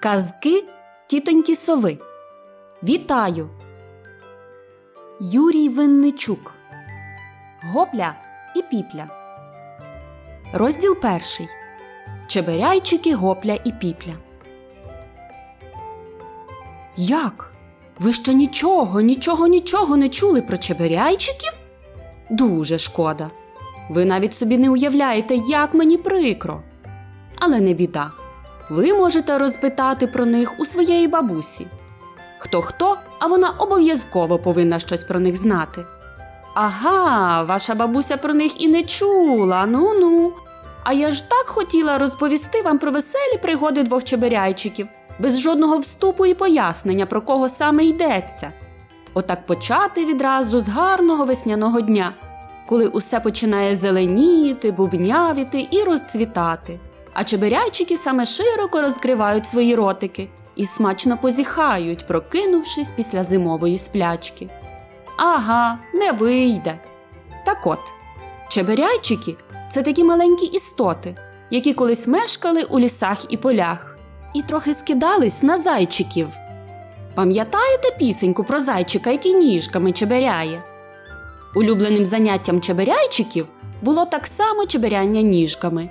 Казки тітоньки сови. Вітаю. Юрій Винничук. Гопля і піпля. Розділ перший. Чеберяйчики гопля і піпля. Як? Ви ще нічого, нічого, нічого не чули про чеберяйчиків? Дуже шкода. Ви навіть собі не уявляєте, як мені прикро. Але не біда. Ви можете розпитати про них у своєї бабусі. Хто хто, а вона обов'язково повинна щось про них знати. Ага, ваша бабуся про них і не чула. Ну ну. А я ж так хотіла розповісти вам про веселі пригоди двох чеберяйчиків, без жодного вступу і пояснення, про кого саме йдеться. Отак почати відразу з гарного весняного дня, коли усе починає зеленіти, бубнявіти і розцвітати. А чеберяйчики саме широко розкривають свої ротики і смачно позіхають, прокинувшись після зимової сплячки. Ага, не вийде. Так от, чеберяйчики це такі маленькі істоти, які колись мешкали у лісах і полях, і трохи скидались на зайчиків. Пам'ятаєте пісеньку про зайчика, який ніжками чеберяє? Улюбленим заняттям чеберяйчиків було так само чеберяння ніжками.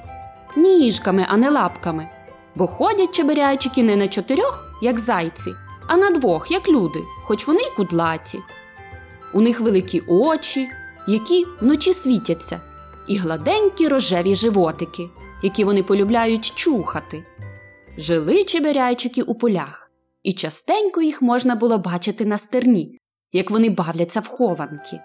Ніжками, а не лапками. Бо ходять чеберяйчики не на чотирьох, як зайці, а на двох, як люди, хоч вони й кудлаті. У них великі очі, які вночі світяться, і гладенькі рожеві животики, які вони полюбляють чухати. Жили чеберяйчики у полях, і частенько їх можна було бачити на стерні, як вони бавляться в хованки.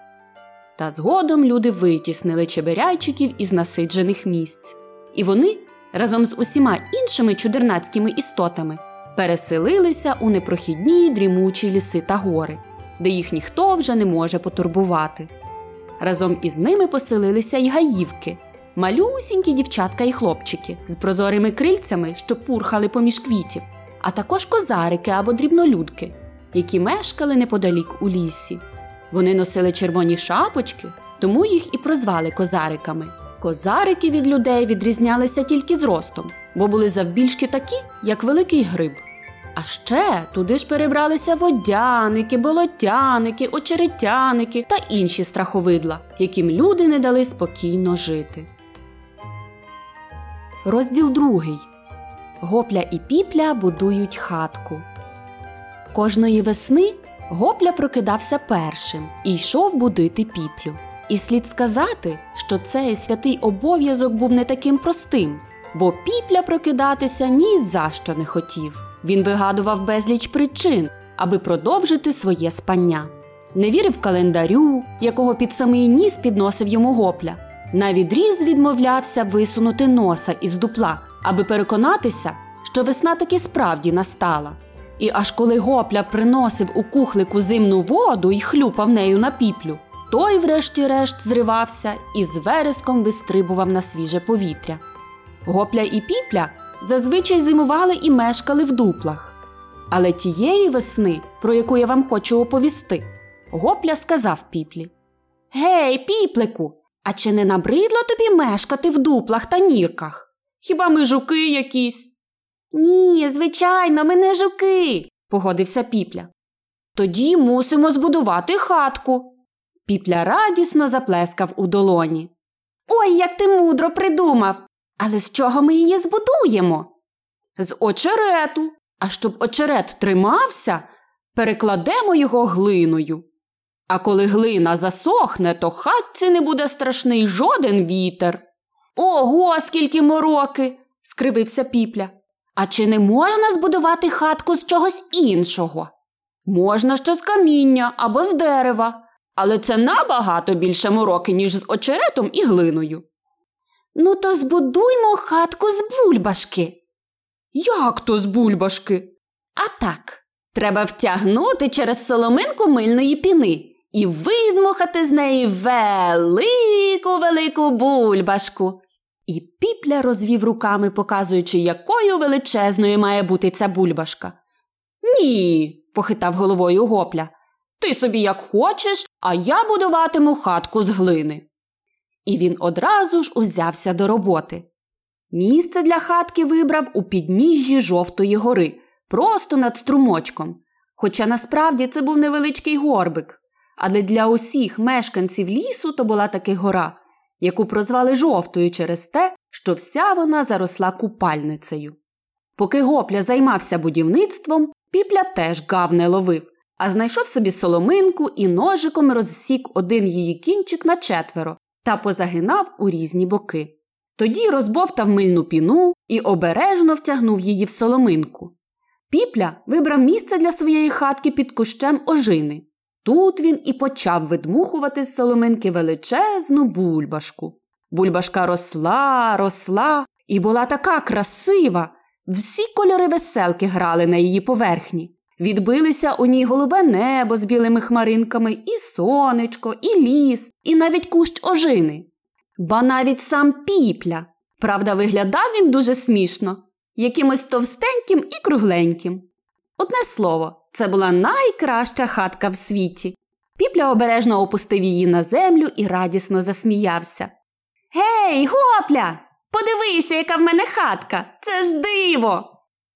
Та згодом люди витіснили чеберяйчиків із насиджених місць, і вони разом з усіма іншими чудернацькими істотами переселилися у непрохідні дрімучі ліси та гори, де їх ніхто вже не може потурбувати. Разом із ними поселилися й гаївки, малюсінькі дівчатка і хлопчики з прозорими крильцями, що пурхали поміж квітів, а також козарики або дрібнолюдки, які мешкали неподалік у лісі. Вони носили червоні шапочки, тому їх і прозвали козариками. Козарики від людей відрізнялися тільки зростом, бо були завбільшки такі, як великий гриб. А ще туди ж перебралися водяники, болотяники, очеретяники та інші страховидла, яким люди не дали спокійно жити. Розділ другий. Гопля і піпля будують хатку. Кожної весни Гопля прокидався першим і йшов будити піплю. І слід сказати, що цей святий обов'язок був не таким простим, бо піпля прокидатися ні за що не хотів. Він вигадував безліч причин, аби продовжити своє спання. Не вірив календарю, якого під самий ніс підносив йому гопля. На відріз відмовлявся висунути носа із дупла, аби переконатися, що весна таки справді настала. І аж коли гопля приносив у кухлику зимну воду і хлюпав нею на піплю, той, врешті-решт, зривався і з вереском вистрибував на свіже повітря. Гопля і піпля зазвичай зимували і мешкали в дуплах. Але тієї весни, про яку я вам хочу оповісти, гопля сказав піплі Гей, піплику, а чи не набридло тобі мешкати в дуплах та нірках? Хіба ми жуки якісь? Ні, звичайно, ми не жуки, погодився піпля. Тоді мусимо збудувати хатку. Піпля радісно заплескав у долоні. Ой, як ти мудро придумав! Але з чого ми її збудуємо? З очерету. А щоб очерет тримався, перекладемо його глиною. А коли глина засохне, то хатці не буде страшний жоден вітер. Ого, скільки мороки! скривився піпля. А чи не можна збудувати хатку з чогось іншого? Можна ще з каміння або з дерева, але це набагато більше мороки, ніж з очеретом і глиною. Ну, то збудуймо хатку з бульбашки. Як то з бульбашки? А так, треба втягнути через соломинку мильної піни і видмухати з неї велику велику бульбашку. І піпля розвів руками, показуючи, якою величезною має бути ця бульбашка. Ні, похитав головою гопля. Ти собі як хочеш, а я будуватиму хатку з глини. І він одразу ж узявся до роботи. Місце для хатки вибрав у підніжжі жовтої гори, просто над струмочком. Хоча насправді це був невеличкий горбик. Але для усіх мешканців лісу то була таки гора, яку прозвали жовтою через те, що вся вона заросла купальницею. Поки гопля займався будівництвом, піпля теж гав не ловив, а знайшов собі соломинку і ножиком розсік один її кінчик на четверо та позагинав у різні боки. Тоді розбовтав мильну піну і обережно втягнув її в соломинку. Піпля вибрав місце для своєї хатки під кущем ожини. Тут він і почав видмухувати з соломинки величезну бульбашку. Бульбашка росла, росла і була така красива. Всі кольори веселки грали на її поверхні. Відбилися у ній голубе небо з білими хмаринками, і сонечко, і ліс, і навіть кущ ожини. Ба навіть сам піпля. Правда, виглядав він дуже смішно, якимось товстеньким і кругленьким. Одне слово, це була найкраща хатка в світі. Піпля обережно опустив її на землю і радісно засміявся. Гей, гопля! Подивися, яка в мене хатка! Це ж диво!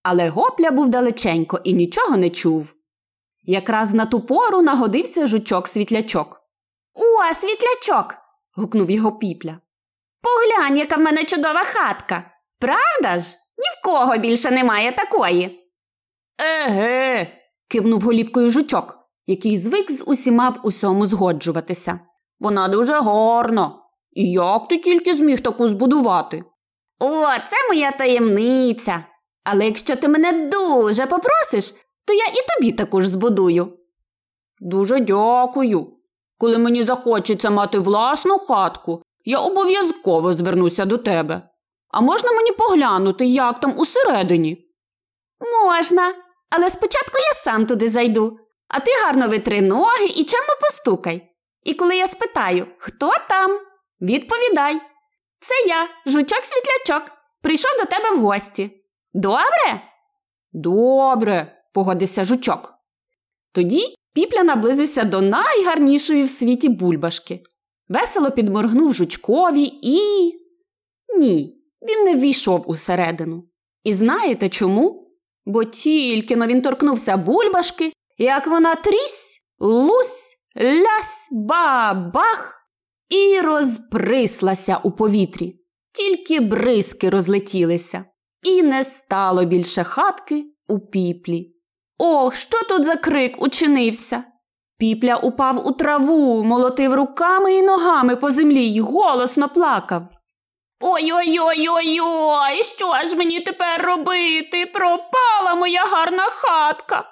Але гопля був далеченько і нічого не чув. Якраз на ту пору нагодився жучок світлячок. О, світлячок! гукнув його піпля. Поглянь, яка в мене чудова хатка. Правда ж? Ні в кого більше немає такої. Еге, кивнув голівкою жучок, який звик з усіма в усьому згоджуватися. Вона дуже гарна. І як ти тільки зміг таку збудувати? О, це моя таємниця. Але якщо ти мене дуже попросиш, то я і тобі таку ж збудую. Дуже дякую. Коли мені захочеться мати власну хатку, я обов'язково звернуся до тебе. А можна мені поглянути, як там усередині? Можна, але спочатку я сам туди зайду, а ти гарно витри ноги і чемно постукай. І коли я спитаю, хто там, відповідай. Це я, жучок світлячок, прийшов до тебе в гості. Добре? Добре, погодився жучок. Тоді піпля наблизився до найгарнішої в світі бульбашки. Весело підморгнув жучкові і. Ні, він не ввійшов усередину. І знаєте чому? Бо тільки но він торкнувся бульбашки, як вона трісь, лусь, лясь, ба-бах і розбрислася у повітрі. Тільки бризки розлетілися, і не стало більше хатки у піплі. Ох, що тут за крик учинився? Піпля упав у траву, молотив руками і ногами по землі й голосно плакав. Ой-ой-ой-ой-ой, що ж мені тепер робити? Пропала моя гарна хатка.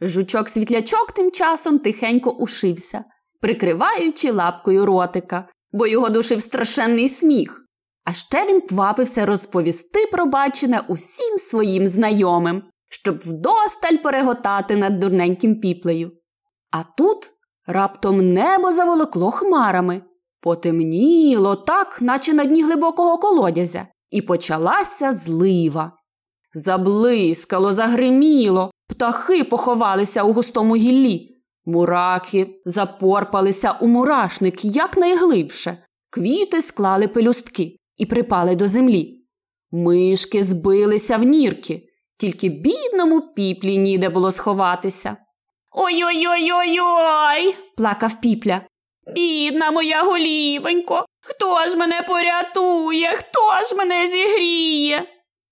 Жучок світлячок тим часом тихенько ушився, прикриваючи лапкою ротика, бо його душив страшенний сміх. А ще він квапився розповісти про бачене усім своїм знайомим, щоб вдосталь переготати над дурненьким піплею. А тут раптом небо заволокло хмарами, потемніло так, наче на дні глибокого колодязя, і почалася злива. Заблискало, загриміло, птахи поховалися у густому гіллі. Мураки запорпалися у мурашник якнайглибше, квіти склали пелюстки і припали до землі. Мишки збилися в нірки, тільки бідному піплі ніде було сховатися. Ой-ой-ой-ой-ой, плакав піпля. Бідна моя голівенько, хто ж мене порятує, хто ж мене зігріє?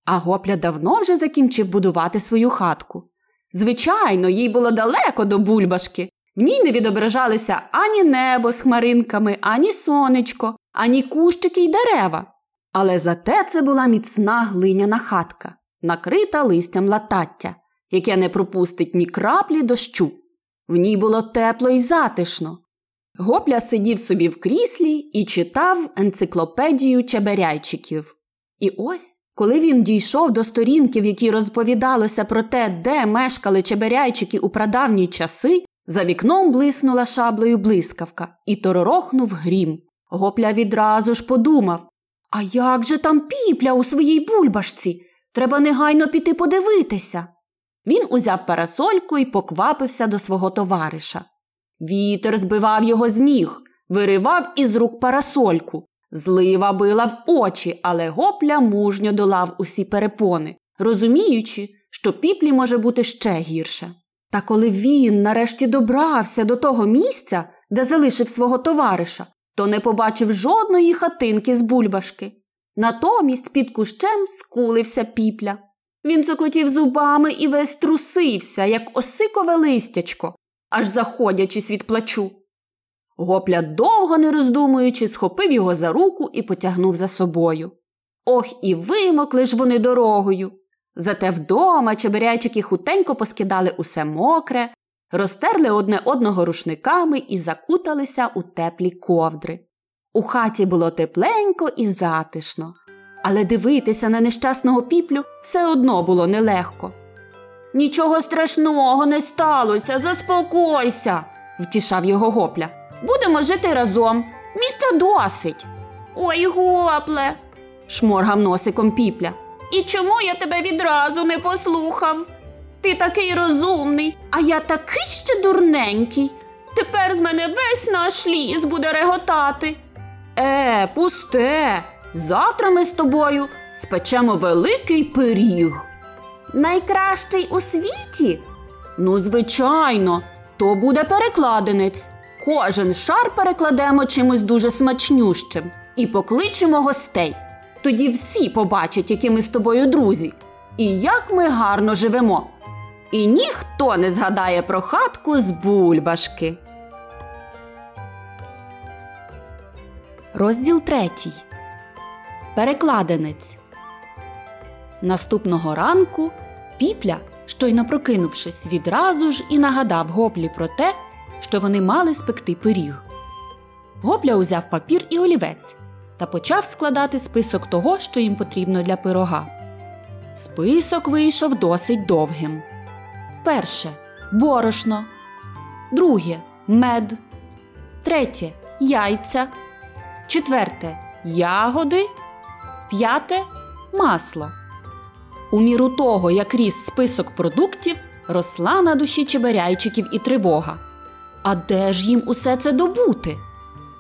А гопля давно вже закінчив будувати свою хатку. Звичайно, їй було далеко до бульбашки. В ній не відображалися ані небо з хмаринками, ані сонечко, ані кущики й дерева. Але зате це була міцна глиняна хатка, накрита листям латаття, яке не пропустить ні краплі дощу. В ній було тепло й затишно. Гопля сидів собі в кріслі і читав енциклопедію чеберяйчиків. І ось коли він дійшов до сторінки, в якій розповідалося про те, де мешкали чеберяйчики у прадавні часи, за вікном блиснула шаблею блискавка і торорохнув грім. Гопля відразу ж подумав А як же там піпля у своїй бульбашці? Треба негайно піти подивитися. Він узяв парасольку і поквапився до свого товариша. Вітер збивав його з ніг, виривав із рук парасольку, Злива била в очі, але гопля мужньо долав усі перепони, розуміючи, що піплі може бути ще гірше. Та коли він нарешті добрався до того місця, де залишив свого товариша, то не побачив жодної хатинки з бульбашки. Натомість під кущем скулився піпля. Він закотів зубами і весь трусився, як осикове листячко, аж заходячись від плачу. Гопля, довго не роздумуючи, схопив його за руку і потягнув за собою. Ох, і вимокли ж вони дорогою. Зате вдома чеберячики хутенько поскидали усе мокре, розтерли одне одного рушниками і закуталися у теплі ковдри. У хаті було тепленько і затишно, але дивитися на нещасного піплю все одно було нелегко. Нічого страшного не сталося, заспокойся, втішав його гопля. Будемо жити разом. Місця досить. Ой, гопле, шморгав носиком піпля. І чому я тебе відразу не послухав? Ти такий розумний, а я такий ще дурненький. Тепер з мене весь наш ліс буде реготати. Е, пусте. Завтра ми з тобою спечемо великий пиріг. Найкращий у світі? Ну, звичайно, то буде перекладинець. Кожен шар перекладемо чимось дуже смачнющим і покличемо гостей. Тоді всі побачать, які ми з тобою друзі, і як ми гарно живемо. І ніхто не згадає про хатку з бульбашки. Розділ третій. Перекладенець. Наступного ранку піпля, щойно прокинувшись, відразу ж і нагадав гоплі про те, що вони мали спекти пиріг. Гопля узяв папір і олівець та почав складати список того, що їм потрібно для пирога. Список вийшов досить довгим. Перше борошно. Друге мед. Третє яйця. Четверте ягоди. П'яте масло. У міру того, як ріс список продуктів, росла на душі чеберяйчиків і тривога. А де ж їм усе це добути?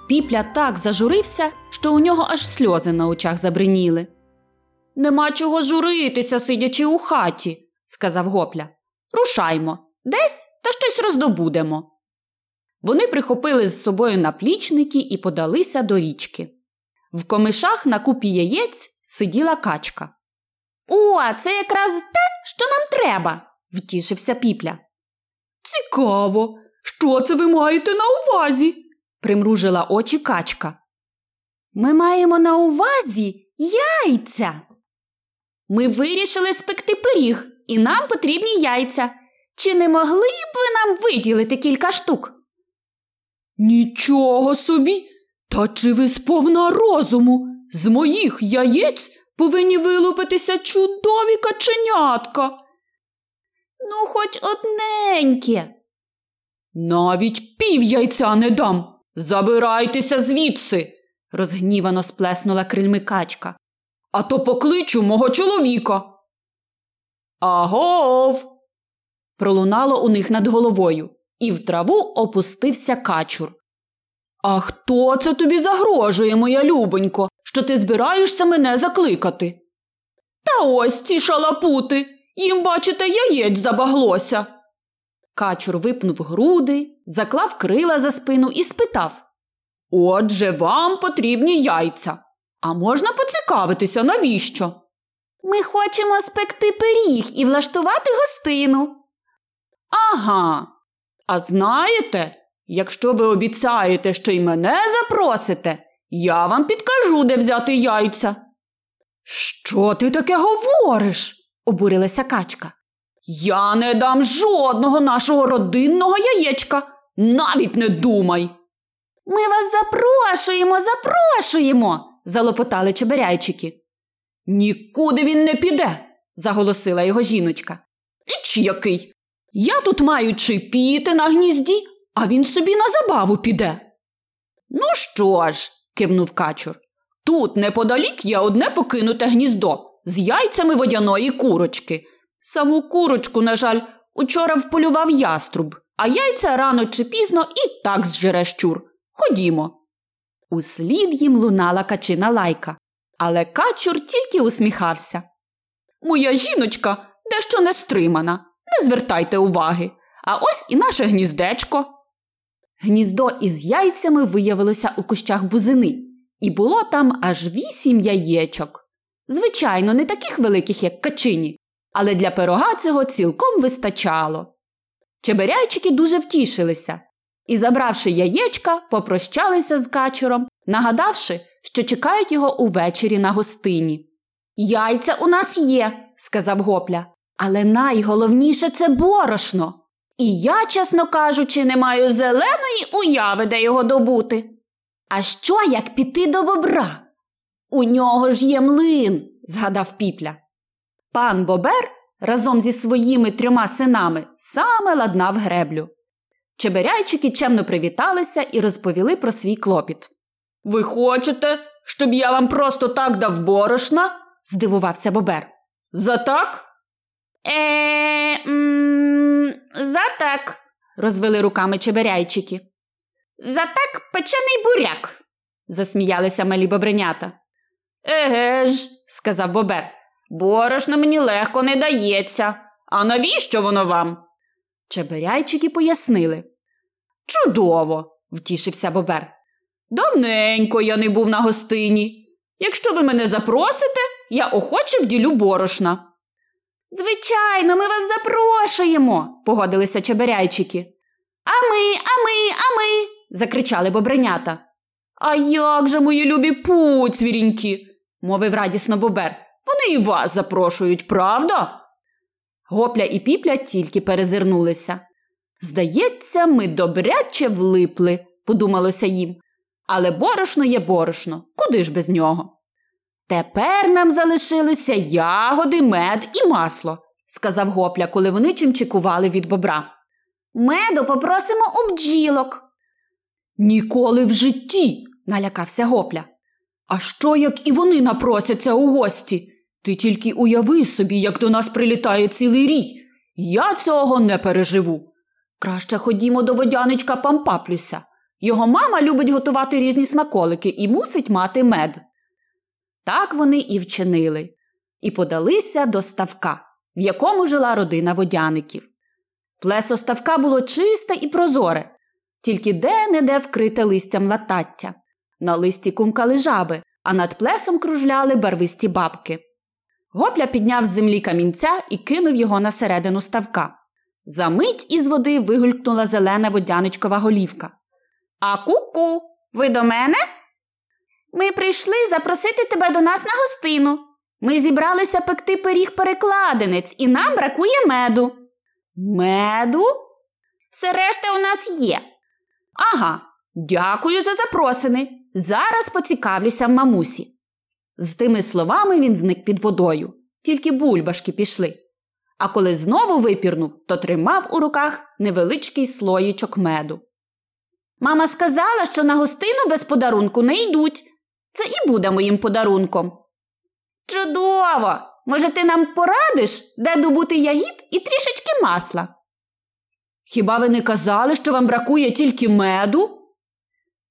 Піпля так зажурився, що у нього аж сльози на очах забриніли. Нема чого журитися, сидячи у хаті, сказав гопля. Рушаймо, десь та щось роздобудемо. Вони прихопили з собою наплічники і подалися до річки. В комишах на купі яєць сиділа качка. О, це якраз те, що нам треба, втішився піпля. Цікаво, що це ви маєте на увазі? примружила очі качка. Ми маємо на увазі яйця. Ми вирішили спекти пиріг, і нам потрібні яйця. Чи не могли б ви нам виділити кілька штук? Нічого собі. Та чи ви сповна розуму? З моїх яєць повинні вилупитися чудові каченятка. Ну, хоч одненьке. Навіть пів яйця не дам. Забирайтеся звідси, розгнівано сплеснула крильми качка. А то покличу мого чоловіка. Агов. пролунало у них над головою, і в траву опустився качур. А хто це тобі загрожує, моя любонько, що ти збираєшся мене закликати? Та ось ці шалапути. Їм, бачите, яєць забаглося. Качур випнув груди, заклав крила за спину і спитав Отже, вам потрібні яйця. А можна поцікавитися, навіщо? Ми хочемо спекти пиріг і влаштувати гостину. Ага. А знаєте, якщо ви обіцяєте, що й мене запросите, я вам підкажу, де взяти яйця. Що ти таке говориш? обурилася качка. Я не дам жодного нашого родинного яєчка. Навіть не думай. Ми вас запрошуємо, запрошуємо, залопотали чеберяйчики. Нікуди він не піде, заголосила його жіночка. Іч який. Я тут маю чипіти на гнізді, а він собі на забаву піде. Ну що ж, кивнув качур. Тут неподалік є одне покинуте гніздо з яйцями водяної курочки. Саму курочку, на жаль, учора вполював яструб, а яйця рано чи пізно і так зжере щур. Ходімо. Услід їм лунала качина лайка, але качур тільки усміхався. Моя жіночка дещо не стримана, не звертайте уваги. А ось і наше гніздечко. Гніздо із яйцями виявилося у кущах бузини, і було там аж вісім яєчок. Звичайно, не таких великих, як качині, але для пирога цього цілком вистачало. Чеберяйчики дуже втішилися і, забравши яєчка, попрощалися з качуром, нагадавши, що чекають його увечері на гостині. Яйця у нас є, сказав гопля, але найголовніше це борошно. І я, чесно кажучи, не маю зеленої уяви, де його добути. А що, як піти до бобра? У нього ж є млин, згадав піпля. Пан Бобер разом зі своїми трьома синами саме ладнав греблю. Чеберяйчики чемно привіталися і розповіли про свій клопіт. Ви хочете, щоб я вам просто так дав борошна? здивувався Бобер. За так? Е, за так, розвели руками чеберяйчики. За так печений буряк, засміялися малі бобринята. Еге ж, сказав Бобер, борошно мені легко не дається. А навіщо воно вам? Чеберяйчики пояснили. Чудово, втішився Бобер. Давненько я не був на гостині. Якщо ви мене запросите, я охоче вділю борошна. Звичайно, ми вас запрошуємо, погодилися чеберяйчики. А ми, а ми, а ми. закричали бобренята. А як же мої любі пуцвірінькі, мовив радісно Бобер. Вони і вас запрошують, правда? Гопля і піпля тільки перезирнулися. Здається, ми добряче влипли, подумалося їм. Але борошно є борошно, куди ж без нього? Тепер нам залишилися ягоди, мед і масло, сказав гопля, коли вони чимчикували від бобра. Меду попросимо у бджілок. Ніколи в житті, налякався гопля. А що, як і вони напросяться у гості? Ти тільки уяви собі, як до нас прилітає цілий рій. Я цього не переживу. Краще ходімо до водяничка Пампаплюся. Його мама любить готувати різні смаколики і мусить мати мед. Так вони і вчинили, і подалися до ставка, в якому жила родина водяників. Плесо ставка було чисте і прозоре, тільки де-не-де вкрите листям латаття. На листі кумкали жаби, а над плесом кружляли барвисті бабки. Гопля підняв з землі камінця і кинув його на середину ставка. Замить із води вигулькнула зелена водяничкова голівка. А ку-ку, ви до мене? Ми прийшли запросити тебе до нас на гостину. Ми зібралися пекти пиріг перекладинець, і нам бракує меду. Меду? Все решта у нас є. Ага, дякую за запросини. Зараз поцікавлюся в мамусі. З тими словами він зник під водою, тільки бульбашки пішли. А коли знову випірнув, то тримав у руках невеличкий слоїчок меду. Мама сказала, що на гостину без подарунку не йдуть. Це і буде моїм подарунком. Чудово! Може, ти нам порадиш, де добути ягід і трішечки масла? Хіба ви не казали, що вам бракує тільки меду?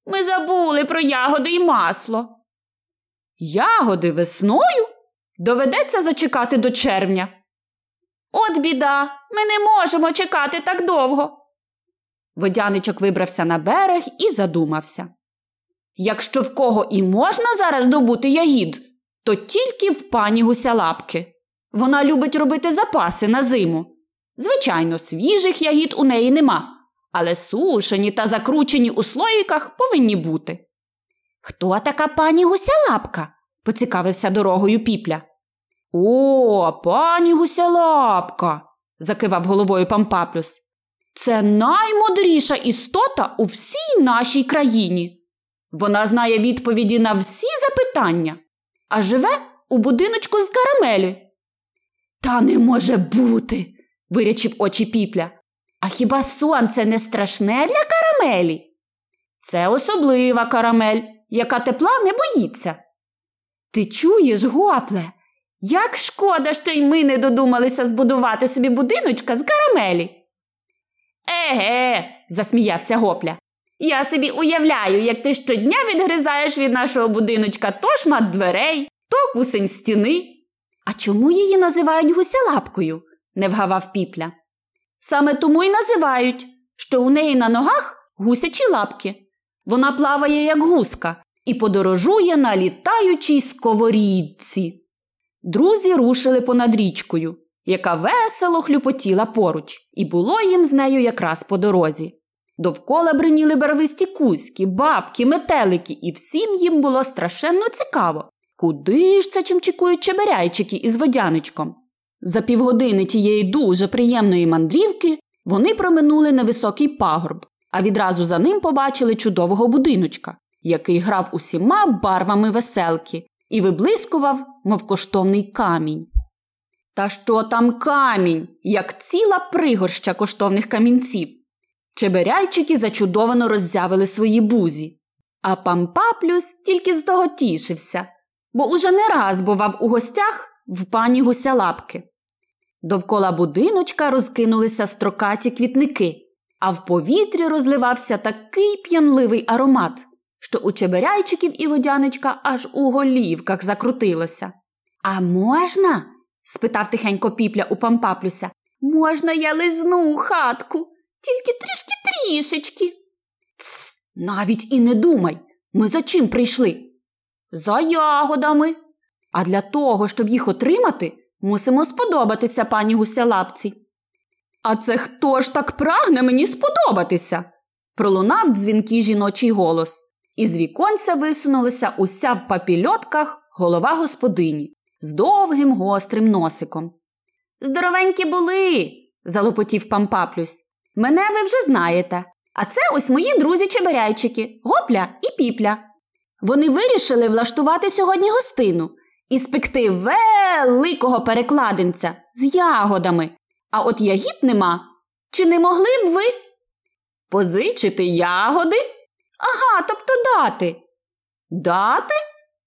Ми забули про ягоди і масло. Ягоди весною доведеться зачекати до червня. От біда, ми не можемо чекати так довго. Водяничок вибрався на берег і задумався. Якщо в кого і можна зараз добути ягід, то тільки в пані гусялапки. Вона любить робити запаси на зиму. Звичайно, свіжих ягід у неї нема, але сушені та закручені у слоїках повинні бути. Хто така пані гусялапка? поцікавився дорогою піпля. О, пані гусялапка, закивав головою Пампаплюс. Це наймудріша істота у всій нашій країні. Вона знає відповіді на всі запитання, а живе у будиночку з карамелі. Та не може бути, вирячив очі піпля. А хіба сонце не страшне для карамелі? Це особлива карамель, яка тепла не боїться. Ти чуєш, гопле, як шкода, що й ми не додумалися збудувати собі будиночка з карамелі. Еге, засміявся гопля. Я собі уявляю, як ти щодня відгризаєш від нашого будиночка то шмат дверей, то кусень стіни. А чому її називають гуселапкою? не вгавав піпля. Саме тому й називають, що у неї на ногах гусячі лапки. Вона плаває, як гуска, і подорожує на літаючій сковорідці. Друзі рушили понад річкою, яка весело хлюпотіла поруч, і було їм з нею якраз по дорозі. Довкола бриніли барвисті кузьки, бабки, метелики, і всім їм було страшенно цікаво, куди ж це чимчикують чеберяйчики із водяничком. За півгодини тієї дуже приємної мандрівки вони проминули невисокий пагорб, а відразу за ним побачили чудового будиночка, який грав усіма барвами веселки і виблискував, мов коштовний камінь. Та що там камінь, як ціла пригорща коштовних камінців. Чеберяйчики зачудовано роззявили свої бузі, а пампаплюс тільки з того тішився, бо уже не раз бував у гостях в пані гусялапки. Довкола будиночка розкинулися строкаті квітники, а в повітрі розливався такий п'янливий аромат, що у чеберяйчиків і водяничка аж у голівках закрутилося. А можна? Спитав тихенько піпля у пампаплюся. Можна я лизну хатку, тільки трішки трішечки. Тс, навіть і не думай. Ми за чим прийшли? За ягодами. А для того, щоб їх отримати, мусимо сподобатися пані гусялапці. А це хто ж так прагне мені сподобатися? пролунав дзвінкий жіночий голос. Із віконця висунулася уся в папільотках голова господині з довгим гострим носиком. Здоровенькі були, залопотів пампаплюсь. Мене ви вже знаєте. А це ось мої друзі-чеберяйчики, гопля і піпля. Вони вирішили влаштувати сьогодні гостину і спекти великого перекладинця з ягодами. А от ягід нема. Чи не могли б ви? Позичити ягоди? Ага, тобто дати. Дати?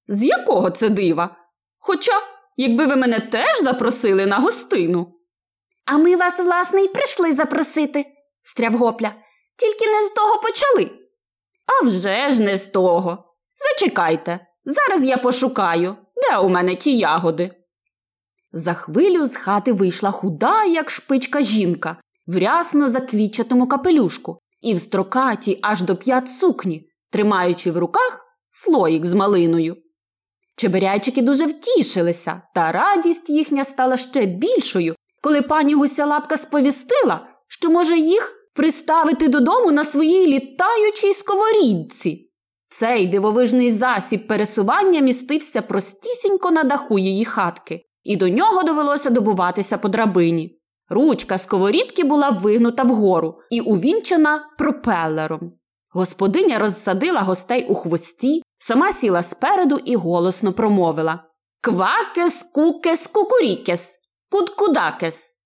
З якого це дива? Хоча, якби ви мене теж запросили на гостину. А ми вас, власне, й прийшли запросити, встряв гопля. Тільки не з того почали. «А вже ж не з того. Зачекайте, зараз я пошукаю, де у мене ті ягоди. За хвилю з хати вийшла худа, як шпичка жінка, в рясно заквітчатому капелюшку і в строкаті аж до п'ят сукні, тримаючи в руках слоїк з малиною. Чеберячики дуже втішилися, та радість їхня стала ще більшою, коли пані гусялапка сповістила, що може їх приставити додому на своїй літаючій сковорідці. Цей дивовижний засіб пересування містився простісінько на даху її хатки, і до нього довелося добуватися по драбині. Ручка сковорідки була вигнута вгору і увінчена пропелером. Господиня розсадила гостей у хвості, сама сіла спереду і голосно промовила Квакес, кукес, кукурікес, кудкудакес.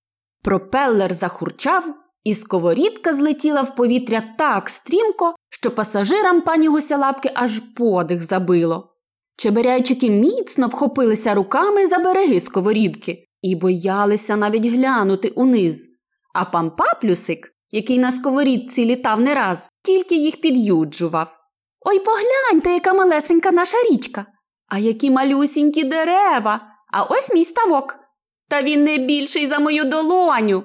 Пропелер захурчав, і сковорідка злетіла в повітря так стрімко, що пасажирам пані гусялапки аж подих забило. Чеберяйчики міцно вхопилися руками за береги сковорідки і боялися навіть глянути униз. А пампаплюсик, який на сковорідці літав не раз, тільки їх під'юджував. Ой, погляньте, яка малесенька наша річка, а які малюсінькі дерева, а ось мій ставок. Та він не більший за мою долоню.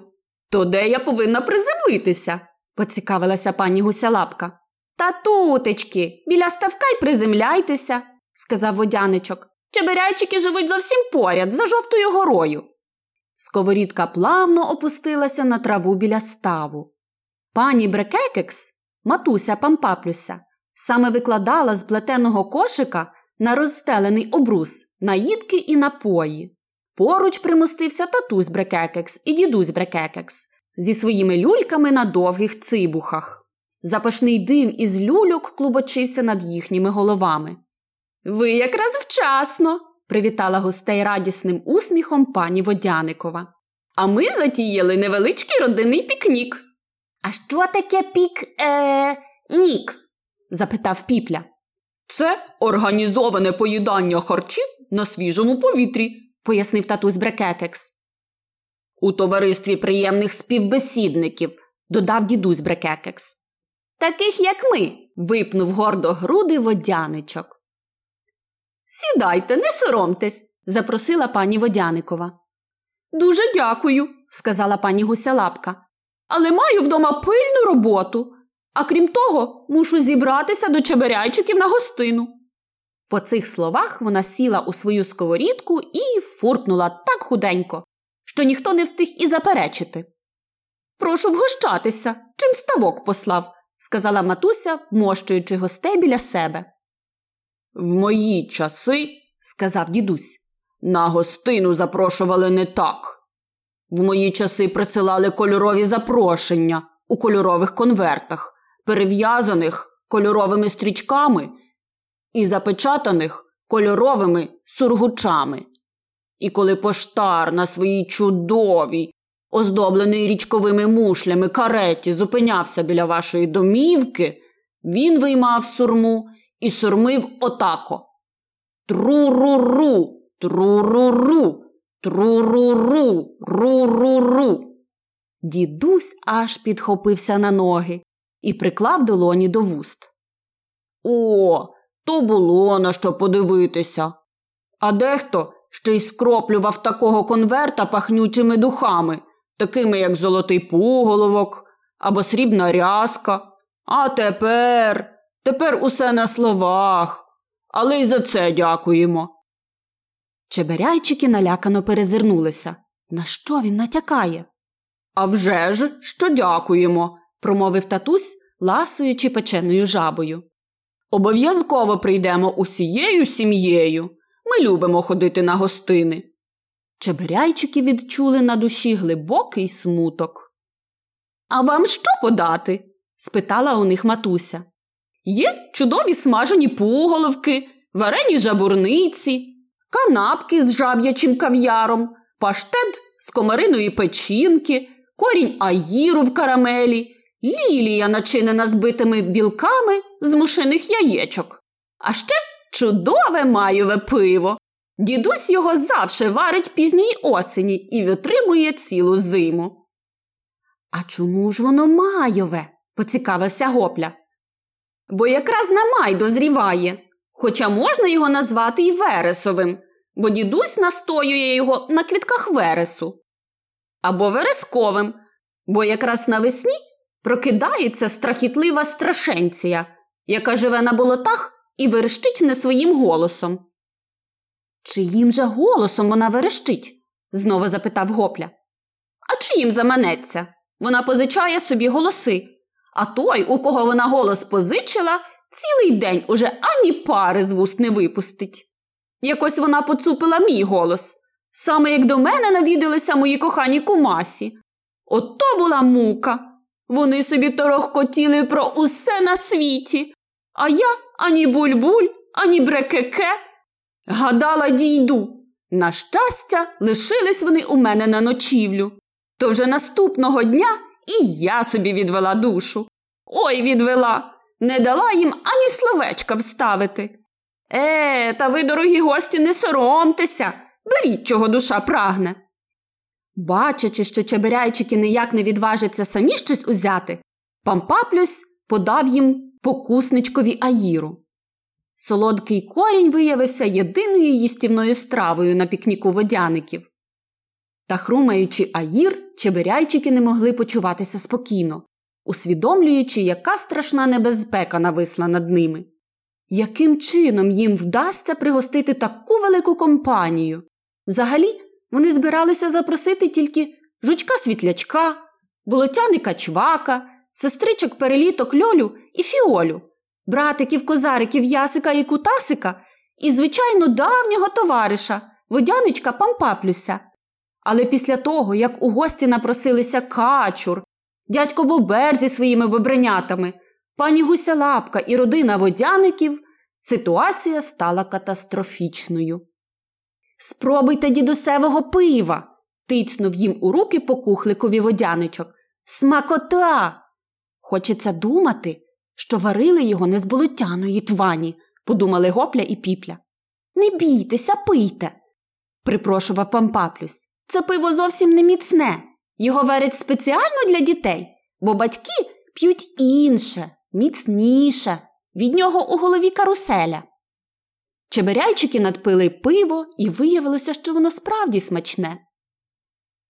То де я повинна приземлитися? поцікавилася пані гусялапка. Та тутечки, біля ставка й приземляйтеся, сказав водяничок. Чеберяйчики живуть зовсім поряд, за жовтою горою. Сковорідка плавно опустилася на траву біля ставу. Пані Брекекекс, матуся Пампаплюся, саме викладала з плетеного кошика на розстелений обрус наїдки і напої. Поруч примостився татусь Брекекекс і дідусь Брекекекс зі своїми люльками на довгих цибухах. Запашний дим із люльок клубочився над їхніми головами. Ви якраз вчасно, привітала гостей радісним усміхом пані Водяникова. А ми затіяли невеличкий родинний пікнік. А що таке пік е, нік? Запитав піпля. Це організоване поїдання харчів на свіжому повітрі, пояснив татусь Брекекекс. У товаристві приємних співбесідників, додав дідусь Брекекекс. таких, як ми, випнув гордо груди водяничок. Сідайте, не соромтесь, запросила пані Водяникова. Дуже дякую, сказала пані Гусялапка. Але маю вдома пильну роботу. А крім того, мушу зібратися до чеберяйчиків на гостину. По цих словах вона сіла у свою сковорідку і фуркнула так худенько, що ніхто не встиг і заперечити. Прошу вгощатися, чим ставок послав, сказала матуся, мощуючи гостей біля себе. В мої часи, сказав дідусь, на гостину запрошували не так. В мої часи присилали кольорові запрошення у кольорових конвертах, перев'язаних кольоровими стрічками і запечатаних кольоровими сургучами. І коли поштар на своїй чудовій, оздобленій річковими мушлями кареті зупинявся біля вашої домівки, він виймав сурму і сурмив отако. Тру-ру-ру, тру-ру-ру, тру-ру-ру, ру-ру-ру. Дідусь аж підхопився на ноги і приклав долоні до вуст. О, то було на що подивитися. А дехто ще й скроплював такого конверта пахнючими духами, такими, як золотий пуголовок або срібна рязка. А тепер, тепер усе на словах. Але й за це дякуємо. Чеберяйчики налякано перезирнулися. На що він натякає? «А вже ж, що дякуємо, промовив татусь, ласуючи печеною жабою. Обов'язково прийдемо усією сім'єю. Ми любимо ходити на гостини. Чеберяйчики відчули на душі глибокий смуток. А вам що подати? спитала у них матуся. Є чудові смажені пуголовки, варені жабурниці, канапки з жаб'ячим кав'яром, паштет з комариної печінки, корінь аїру в карамелі, лілія, начинена збитими білками з мушиних яєчок. А ще чудове майове пиво. Дідусь його завше варить пізньої осені і витримує цілу зиму. А чому ж воно майове? поцікавився гопля. Бо якраз на май дозріває, хоча можна його назвати й вересовим, бо дідусь настоює його на квітках вересу. Або вересковим, бо якраз навесні прокидається страхітлива страшенція, яка живе на болотах і верещить не своїм голосом. Чиїм же голосом вона верещить? знову запитав гопля. А чиїм заманеться? Вона позичає собі голоси, а той, у кого вона голос позичила, цілий день уже ані пари з вуст не випустить. Якось вона поцупила мій голос, саме як до мене навідалися мої кохані кумасі. Ото була мука. Вони собі торохкотіли про усе на світі, а я ані бульбуль, ані брекеке. Гадала, дійду. На щастя, лишились вони у мене на ночівлю. То вже наступного дня і я собі відвела душу. Ой відвела, не дала їм ані словечка вставити. Е, та ви, дорогі гості, не соромтеся, беріть, чого душа прагне. Бачачи, що чеберяйчики ніяк не відважаться самі щось узяти, пампаплюсь подав їм покусничкові аїру. Солодкий корінь виявився єдиною їстівною стравою на пікніку водяників. Та, хрумаючи аїр, чеберяйчики не могли почуватися спокійно, усвідомлюючи, яка страшна небезпека нависла над ними. Яким чином їм вдасться пригостити таку велику компанію? Взагалі, вони збиралися запросити тільки жучка світлячка, болотяника чвака, сестричок переліток льолю і фіолю, братиків козариків Ясика і Кутасика і, звичайно, давнього товариша, водяничка Пампаплюся. Але після того, як у гості напросилися качур, дядько Бобер зі своїми бобренятами, пані Гусялапка і родина водяників, ситуація стала катастрофічною. Спробуйте дідусевого пива, тицнув їм у руки по кухликові водяничок. Смакота! Хочеться думати, що варили його не з болотяної твані, подумали гопля і піпля. Не бійтеся, пийте, припрошував пампаплюсь. Це пиво зовсім не міцне. Його варять спеціально для дітей, бо батьки п'ють інше, міцніше, від нього у голові каруселя. Чеберяйчики надпили пиво, і виявилося, що воно справді смачне.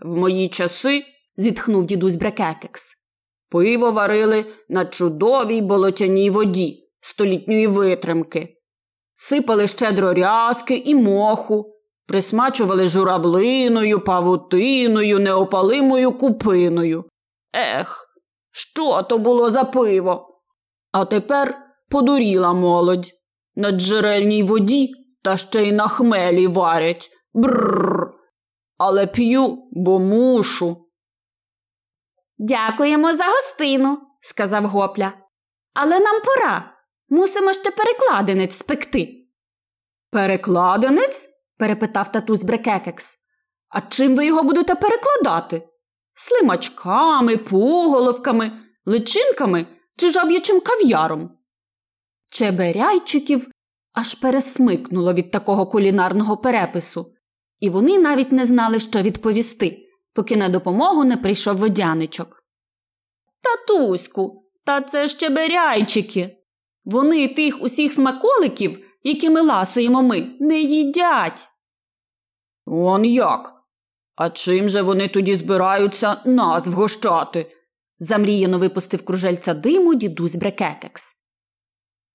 В мої часи, зітхнув дідусь Брекекекс, пиво варили на чудовій болотяній воді столітньої витримки, сипали щедро рязки і моху, присмачували журавлиною, павутиною, неопалимою купиною. Ех, що то було за пиво? А тепер подуріла молодь. На джерельній воді та ще й на хмелі варять. Бррр. Але п'ю, бо мушу. Дякуємо за гостину, сказав гопля. Але нам пора. Мусимо ще перекладинець спекти. Перекладинець? перепитав татусь Брекекекс. А чим ви його будете перекладати? Слимачками, пуголовками, личинками чи жаб'ячим кав'яром? Чеберяйчиків аж пересмикнуло від такого кулінарного перепису, і вони навіть не знали, що відповісти, поки на допомогу не прийшов водяничок. Татуську, та це ж чеберяйчики. Вони тих усіх смаколиків, якими ласуємо ми, не їдять. Он як? А чим же вони тоді збираються нас вгощати? замріяно випустив кружельця диму дідусь Брекекекс.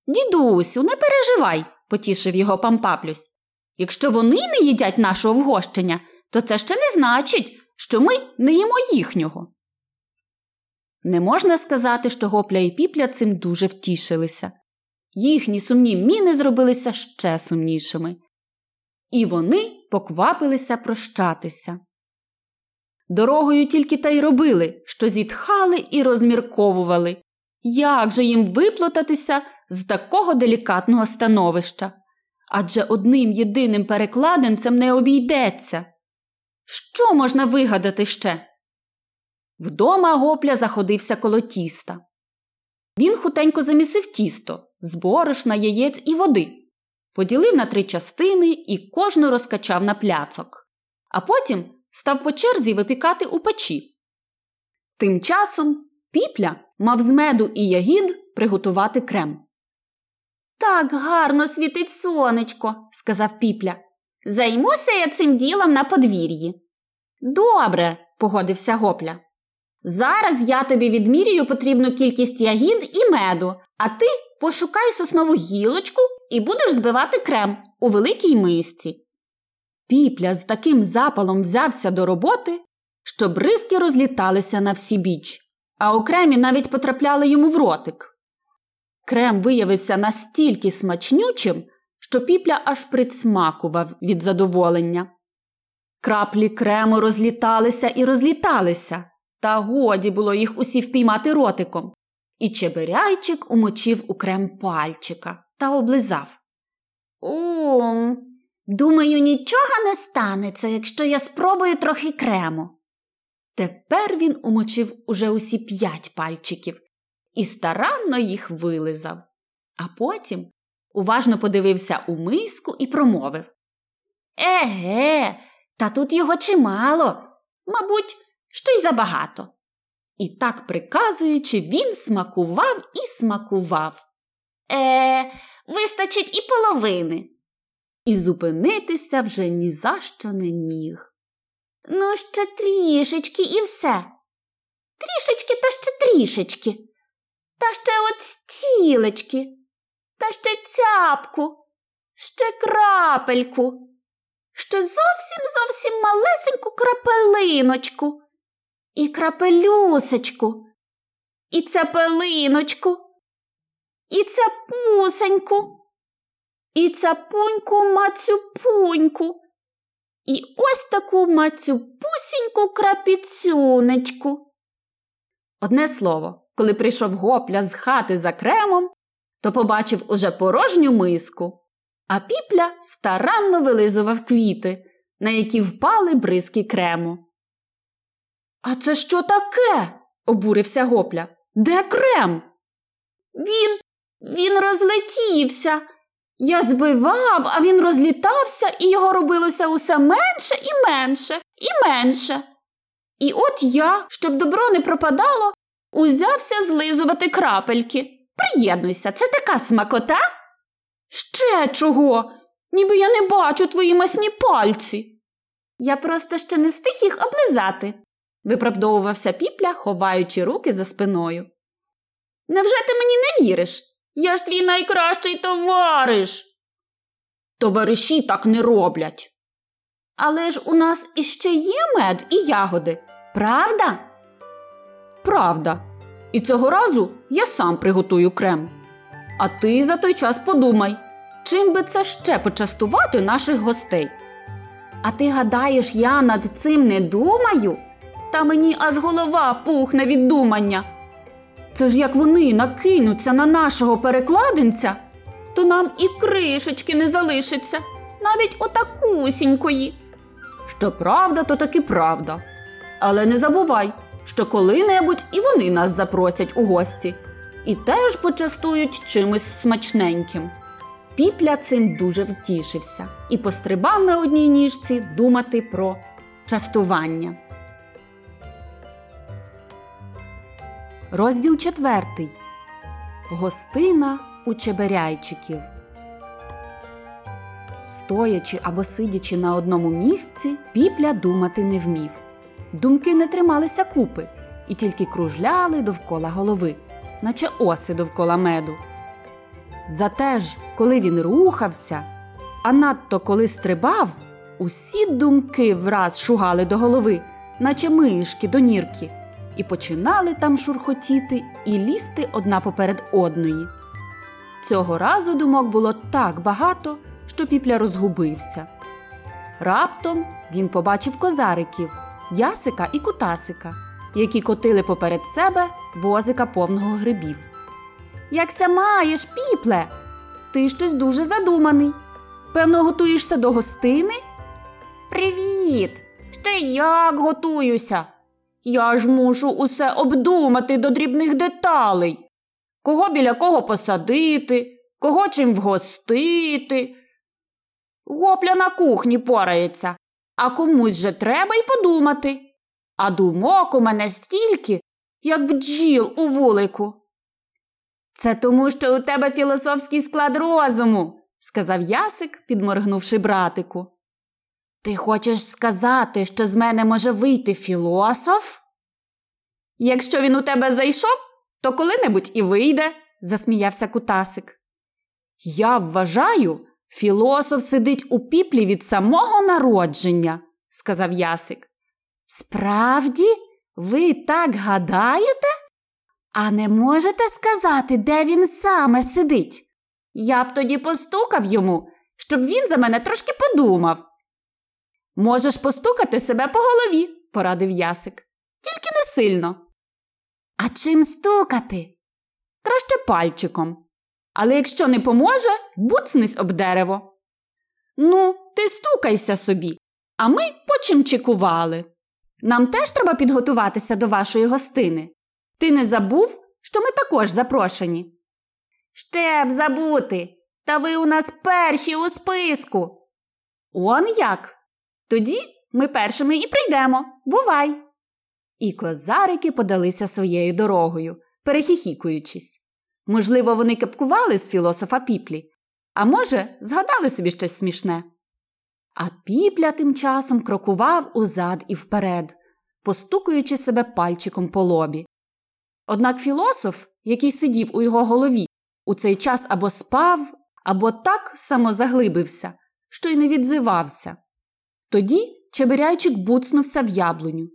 Дідусю, не переживай, потішив його пампаплюсь. Якщо вони не їдять нашого вгощення, то це ще не значить, що ми не їмо їхнього. Не можна сказати, що гопля і піпля цим дуже втішилися. Їхні сумні міни зробилися ще сумнішими. І вони поквапилися прощатися. Дорогою тільки та й робили, що зітхали і розмірковували, як же їм виплутатися з такого делікатного становища. Адже одним єдиним перекладенцем не обійдеться. Що можна вигадати ще? Вдома гопля заходився коло тіста. Він хутенько замісив тісто з борошна, яєць і води, поділив на три частини і кожну розкачав на пляцок, а потім став по черзі випікати у печі. Тим часом піпля мав з меду і ягід приготувати крем. Так гарно світить сонечко, сказав піпля. Займуся я цим ділом на подвір'ї. Добре, погодився гопля. Зараз я тобі відмірюю потрібну кількість ягід і меду, а ти пошукай соснову гілочку і будеш збивати крем у великій мисці. Піпля з таким запалом взявся до роботи, що бризки розліталися на всі біч, а окремі навіть потрапляли йому в ротик. Крем виявився настільки смачнючим, що піпля аж присмакував від задоволення. Краплі крему розліталися і розліталися, та годі було їх усі впіймати ротиком. І чеберяйчик умочив у крем пальчика та облизав. Ум, думаю, нічого не станеться, якщо я спробую трохи крему. Тепер він умочив уже усі п'ять пальчиків і старанно їх вилизав, а потім уважно подивився у миску і промовив Еге, та тут його чимало, мабуть, що й забагато. І так приказуючи, він смакував і смакував. Е, вистачить і половини. І зупинитися вже ні за що не міг. Ну, ще трішечки і все. Трішечки та ще трішечки. Та ще от стілечки, та ще цяпку, ще крапельку, ще зовсім зовсім малесеньку крапелиночку і крапелюсечку, і цапелиночку, і цапусеньку, і цапуньку мацюпуньку, і ось таку мацюпусіньку крапіцюнечку. Одне слово, коли прийшов гопля з хати за кремом, то побачив уже порожню миску, а піпля старанно вилизував квіти, на які впали бризки крему. А це що таке? обурився гопля. Де крем? Він він розлетівся. Я збивав, а він розлітався, і його робилося усе менше і менше, і менше. І от я, щоб добро не пропадало, узявся злизувати крапельки. Приєднуйся, це така смакота. Ще чого? Ніби я не бачу твої масні пальці. Я просто ще не встиг їх облизати, виправдовувався піпля, ховаючи руки за спиною. Невже ти мені не віриш? Я ж твій найкращий товариш. Товариші так не роблять. Але ж у нас іще є мед і ягоди, правда? Правда. І цього разу я сам приготую крем. А ти за той час подумай, чим би це ще почастувати наших гостей. А ти гадаєш, я над цим не думаю? Та мені аж голова пухне від думання. Це ж як вони накинуться на нашого перекладинця, то нам і кришечки не залишиться, навіть отакусінької. Що правда, то таки правда. Але не забувай, що коли-небудь і вони нас запросять у гості і теж почастують чимось смачненьким. Піпля цим дуже втішився і пострибав на одній ніжці думати про частування. Розділ четвертий. Гостина у чеберяйчиків. Стоячи або сидячи на одному місці, піпля думати не вмів. Думки не трималися купи і тільки кружляли довкола голови, наче оси довкола меду. Зате ж, коли він рухався, а надто коли стрибав, усі думки враз шугали до голови, наче мишки до нірки, і починали там шурхотіти і лізти одна поперед одної. Цього разу думок було так багато, що піпля розгубився. Раптом він побачив козариків, ясика і кутасика, які котили поперед себе возика повного грибів. Якся маєш, піпле? Ти щось дуже задуманий. Певно, готуєшся до гостини? Привіт! Ще як готуюся. Я ж мушу усе обдумати до дрібних деталей. Кого біля кого посадити, кого чим вгостити. Гопля на кухні порається, а комусь же треба й подумати. А думок у мене стільки, як бджіл у вулику. Це тому, що у тебе філософський склад розуму, сказав Ясик, підморгнувши братику. Ти хочеш сказати, що з мене може вийти філософ? Якщо він у тебе зайшов, то коли-небудь і вийде, засміявся кутасик. Я вважаю, філософ сидить у піплі від самого народження, сказав Ясик. Справді, ви так гадаєте? А не можете сказати, де він саме сидить? Я б тоді постукав йому, щоб він за мене трошки подумав. Можеш постукати себе по голові, порадив Ясик. Тільки не сильно. А чим стукати? Краще пальчиком. Але якщо не поможе, буцнись об дерево. Ну, ти стукайся собі, а ми почимчикували. Нам теж треба підготуватися до вашої гостини. Ти не забув, що ми також запрошені? Ще б забути. Та ви у нас перші у списку. Он як? Тоді ми першими і прийдемо. Бувай. І козарики подалися своєю дорогою, перехіхікуючись. Можливо, вони кепкували з філософа піплі, а може, згадали собі щось смішне. А піпля тим часом крокував узад і вперед, постукуючи себе пальчиком по лобі. Однак філософ, який сидів у його голові, у цей час або спав, або так самозаглибився, що й не відзивався. Тоді чебиряйчик буцнувся в яблуню.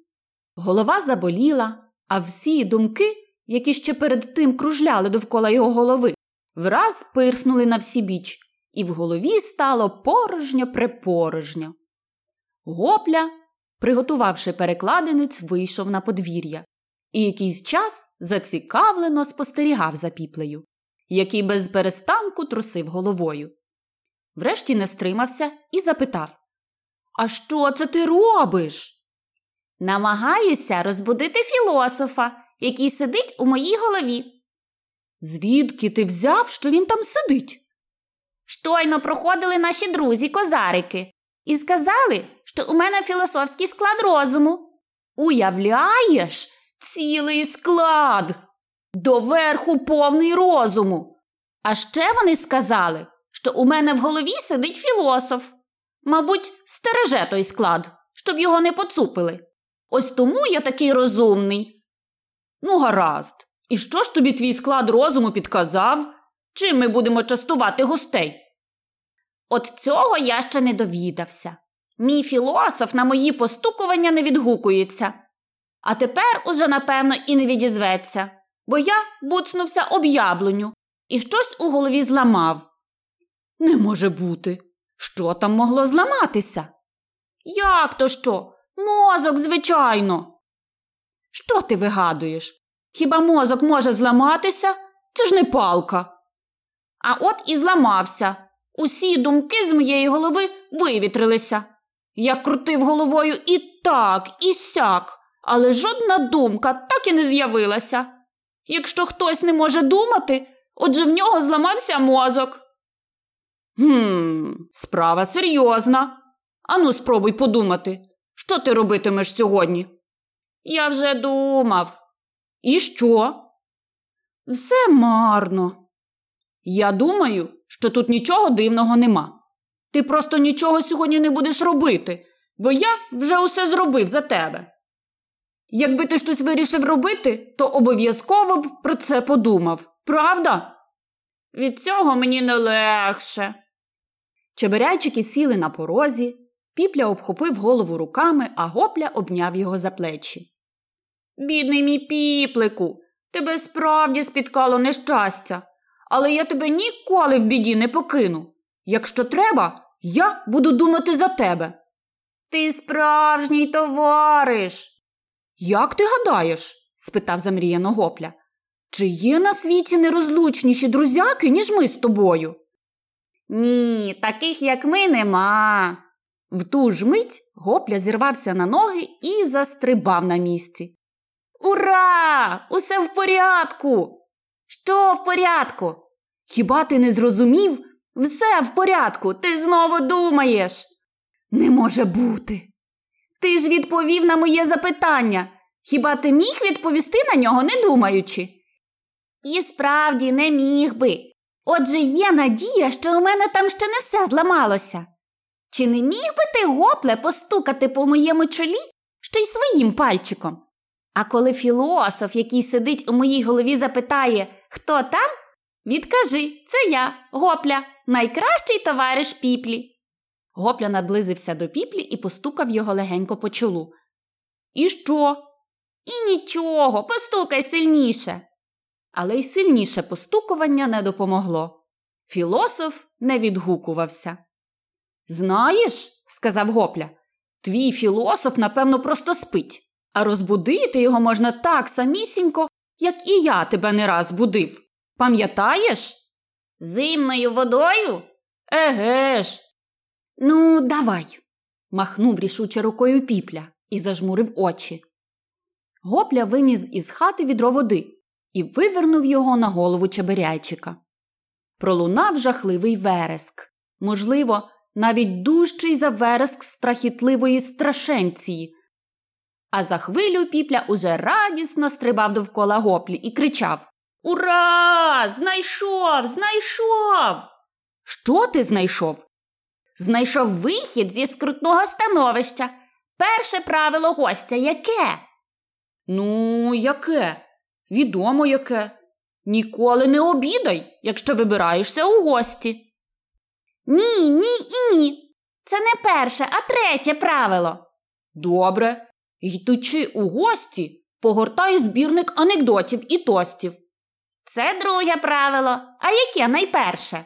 Голова заболіла, а всі думки, які ще перед тим кружляли довкола його голови, враз пирснули на всі біч, і в голові стало порожньо препорожньо. Гопля, приготувавши перекладинець, вийшов на подвір'я і якийсь час зацікавлено спостерігав за піплею, який без перестанку трусив головою. Врешті не стримався і запитав А що це ти робиш? Намагаюся розбудити філософа, який сидить у моїй голові. Звідки ти взяв, що він там сидить? Щойно проходили наші друзі козарики і сказали, що у мене філософський склад розуму. Уявляєш, цілий склад. доверху повний розуму. А ще вони сказали, що у мене в голові сидить філософ. Мабуть, стереже той склад, щоб його не поцупили. Ось тому я такий розумний. Ну, гаразд. І що ж тобі твій склад розуму підказав? Чим ми будемо частувати гостей? От цього я ще не довідався. Мій філософ на мої постукування не відгукується. А тепер уже, напевно, і не відізветься, бо я буцнувся об яблуню і щось у голові зламав. Не може бути. Що там могло зламатися? Як то що? Мозок, звичайно. Що ти вигадуєш? Хіба мозок може зламатися? Це ж не палка. А от і зламався. Усі думки з моєї голови вивітрилися. Я крутив головою і так, і сяк, але жодна думка так і не з'явилася. Якщо хтось не може думати, отже в нього зламався мозок. Гм, справа серйозна. Ану, спробуй подумати, що ти робитимеш сьогодні? Я вже думав. І що? Все марно. Я думаю, що тут нічого дивного нема. Ти просто нічого сьогодні не будеш робити, бо я вже усе зробив за тебе. Якби ти щось вирішив робити, то обов'язково б про це подумав, правда? Від цього мені не легше. Чеберяйчики сіли на порозі, піпля обхопив голову руками, а гопля обняв його за плечі. Бідний мій піплику, тебе справді спіткало нещастя, але я тебе ніколи в біді не покину. Якщо треба, я буду думати за тебе. Ти справжній товариш. Як ти гадаєш? спитав замріяно гопля. Чи є на світі нерозлучніші друзяки, ніж ми з тобою? Ні, таких, як ми, нема. В ту ж мить гопля зірвався на ноги і застрибав на місці. Ура! Усе в порядку. Що в порядку? Хіба ти не зрозумів? Все в порядку, ти знову думаєш. Не може бути. Ти ж відповів на моє запитання. Хіба ти міг відповісти на нього, не думаючи? І справді не міг би. Отже, є надія, що у мене там ще не все зламалося. Чи не міг би ти, гопле, постукати по моєму чолі ще й своїм пальчиком? А коли філософ, який сидить у моїй голові, запитає, хто там, відкажи, це я, гопля, найкращий товариш піплі. Гопля наблизився до піплі і постукав його легенько по чолу. І що? І нічого, постукай сильніше. Але й сильніше постукування не допомогло. Філософ не відгукувався. Знаєш, сказав гопля, твій філософ, напевно, просто спить, а розбудити його можна так самісінько, як і я тебе не раз будив. Пам'ятаєш? Зимною водою? Еге ж. Ну, давай, махнув рішуче рукою піпля і зажмурив очі. Гопля виніс із хати відро води і вивернув його на голову чеберяйчика. Пролунав жахливий вереск, можливо, навіть дужчий за вереск страхітливої страшенції. А за хвилю піпля уже радісно стрибав довкола гоплі і кричав Ура! Знайшов, знайшов! Що ти знайшов? Знайшов вихід зі скрутного становища. Перше правило гостя яке? Ну, яке? Відомо яке. Ніколи не обідай, якщо вибираєшся у гості. Ні, ні і ні. Це не перше, а третє правило. Добре. Йдучи у гості, погортай збірник анекдотів і тостів. Це друге правило. А яке найперше?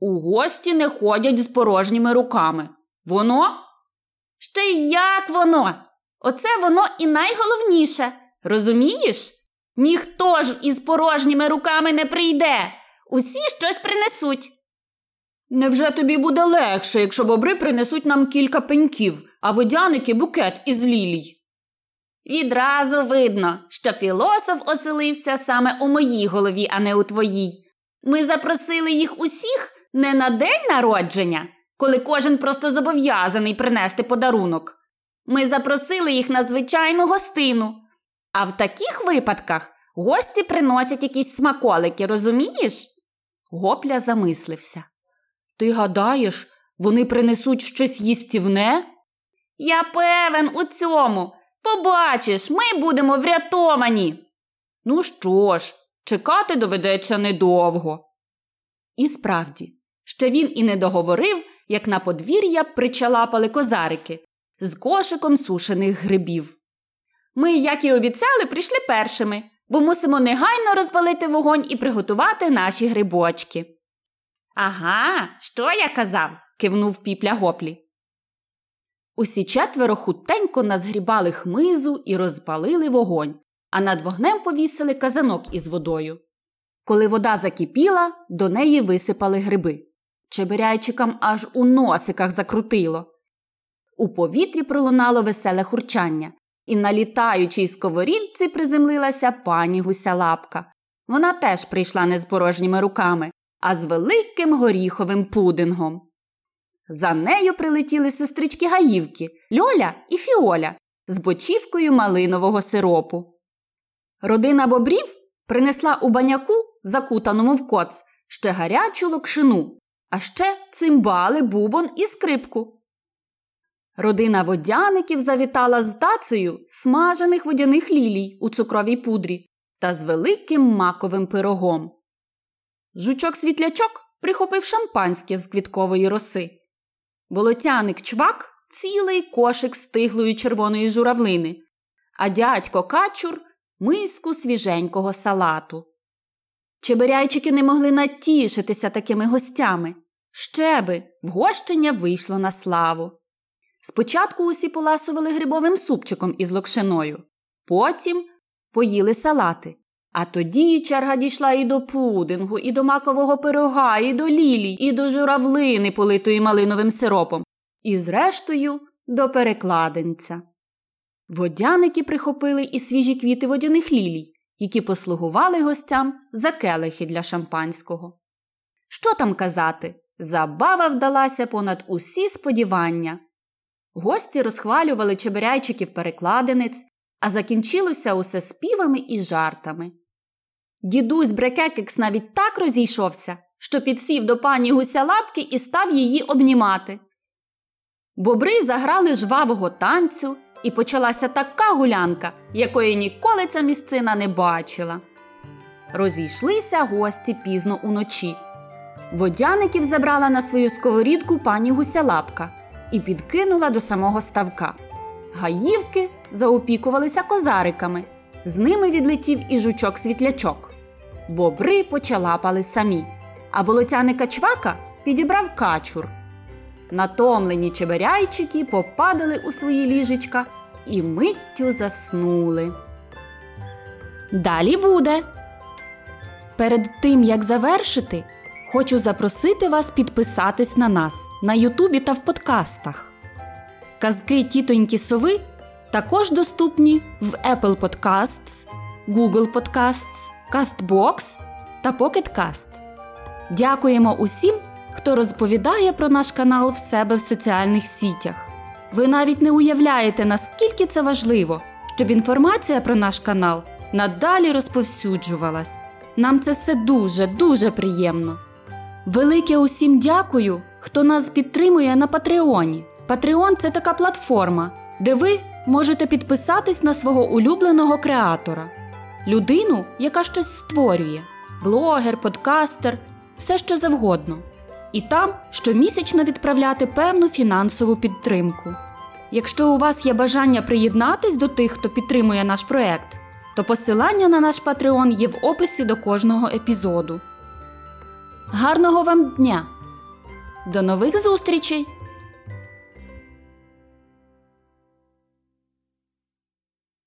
У гості не ходять з порожніми руками. Воно? Ще й як воно? Оце воно і найголовніше. Розумієш? Ніхто ж із порожніми руками не прийде. Усі щось принесуть. Невже тобі буде легше, якщо бобри принесуть нам кілька пеньків, а водяники букет із лілій? Відразу видно, що філософ оселився саме у моїй голові, а не у твоїй. Ми запросили їх усіх не на день народження, коли кожен просто зобов'язаний принести подарунок. Ми запросили їх на звичайну гостину. А в таких випадках Гості приносять якісь смаколики, розумієш? Гопля замислився. Ти гадаєш, вони принесуть щось їстівне? Я певен у цьому. Побачиш, ми будемо врятовані. Ну що ж, чекати доведеться недовго. І справді, ще він і не договорив, як на подвір'я причалапали козарики з кошиком сушених грибів. Ми, як і обіцяли, прийшли першими, бо мусимо негайно розпалити вогонь і приготувати наші грибочки. Ага, що я казав? кивнув піпля гоплі. Усі четверо хутенько назгрібали хмизу і розпалили вогонь, а над вогнем повісили казанок із водою. Коли вода закипіла, до неї висипали гриби. Чебиряйчикам аж у носиках закрутило. У повітрі пролунало веселе хурчання, і на літаючій сковорідці приземлилася пані гусялапка. Вона теж прийшла не з порожніми руками, а з великим горіховим пудингом. За нею прилетіли сестрички Гаївки Льоля і Фіоля з бочівкою малинового сиропу. Родина бобрів принесла у баняку, закутаному в коц, ще гарячу локшину, а ще цимбали, бубон і скрипку. Родина водяників завітала з тацею смажених водяних лілій у цукровій пудрі та з великим маковим пирогом. Жучок світлячок прихопив шампанське з квіткової роси. Болотяник чвак цілий кошик стиглої червоної журавлини, а дядько качур миску свіженького салату. Чебиряйчики не могли натішитися такими гостями. Щеби вгощення вийшло на славу. Спочатку усі поласували грибовим супчиком із локшиною, потім поїли салати. А тоді черга дійшла і до пудингу, і до макового пирога, і до лілій, і до журавлини, политої малиновим сиропом, і, зрештою, до перекладенця. Водяники прихопили і свіжі квіти водяних лілій, які послугували гостям за келихи для шампанського. Що там казати? Забава вдалася понад усі сподівання. Гості розхвалювали чебиряйчиків перекладенець, а закінчилося усе співами і жартами. Дідусь Брекекекс навіть так розійшовся, що підсів до пані гусялапки і став її обнімати. Бобри заграли жвавого танцю, і почалася така гулянка, якої ніколи ця місцина не бачила. Розійшлися гості пізно уночі. Водяників забрала на свою сковорідку пані гусялапка і підкинула до самого ставка. Гаївки заопікувалися козариками, з ними відлетів і жучок світлячок. Бобри почалапали самі, а болотяника чвака підібрав качур. Натомлені чеберяйчики попадали у свої ліжечка і миттю заснули. Далі буде. Перед тим як завершити, хочу запросити вас підписатись на нас на Ютубі та в подкастах. Казки тітоньки сови також доступні в Apple Podcasts, Google Podcasts, CastBox та Pocket Cast. Дякуємо усім, хто розповідає про наш канал в себе в соціальних сітях. Ви навіть не уявляєте, наскільки це важливо, щоб інформація про наш канал надалі розповсюджувалась. Нам це все дуже, дуже приємно. Велике усім дякую, хто нас підтримує на Патреоні. Патреон це така платформа, де ви можете підписатись на свого улюбленого креатора, людину, яка щось створює, блогер, подкастер, все що завгодно. І там щомісячно відправляти певну фінансову підтримку. Якщо у вас є бажання приєднатись до тих, хто підтримує наш проект, то посилання на наш Patreon є в описі до кожного епізоду. Гарного вам дня! До нових зустрічей!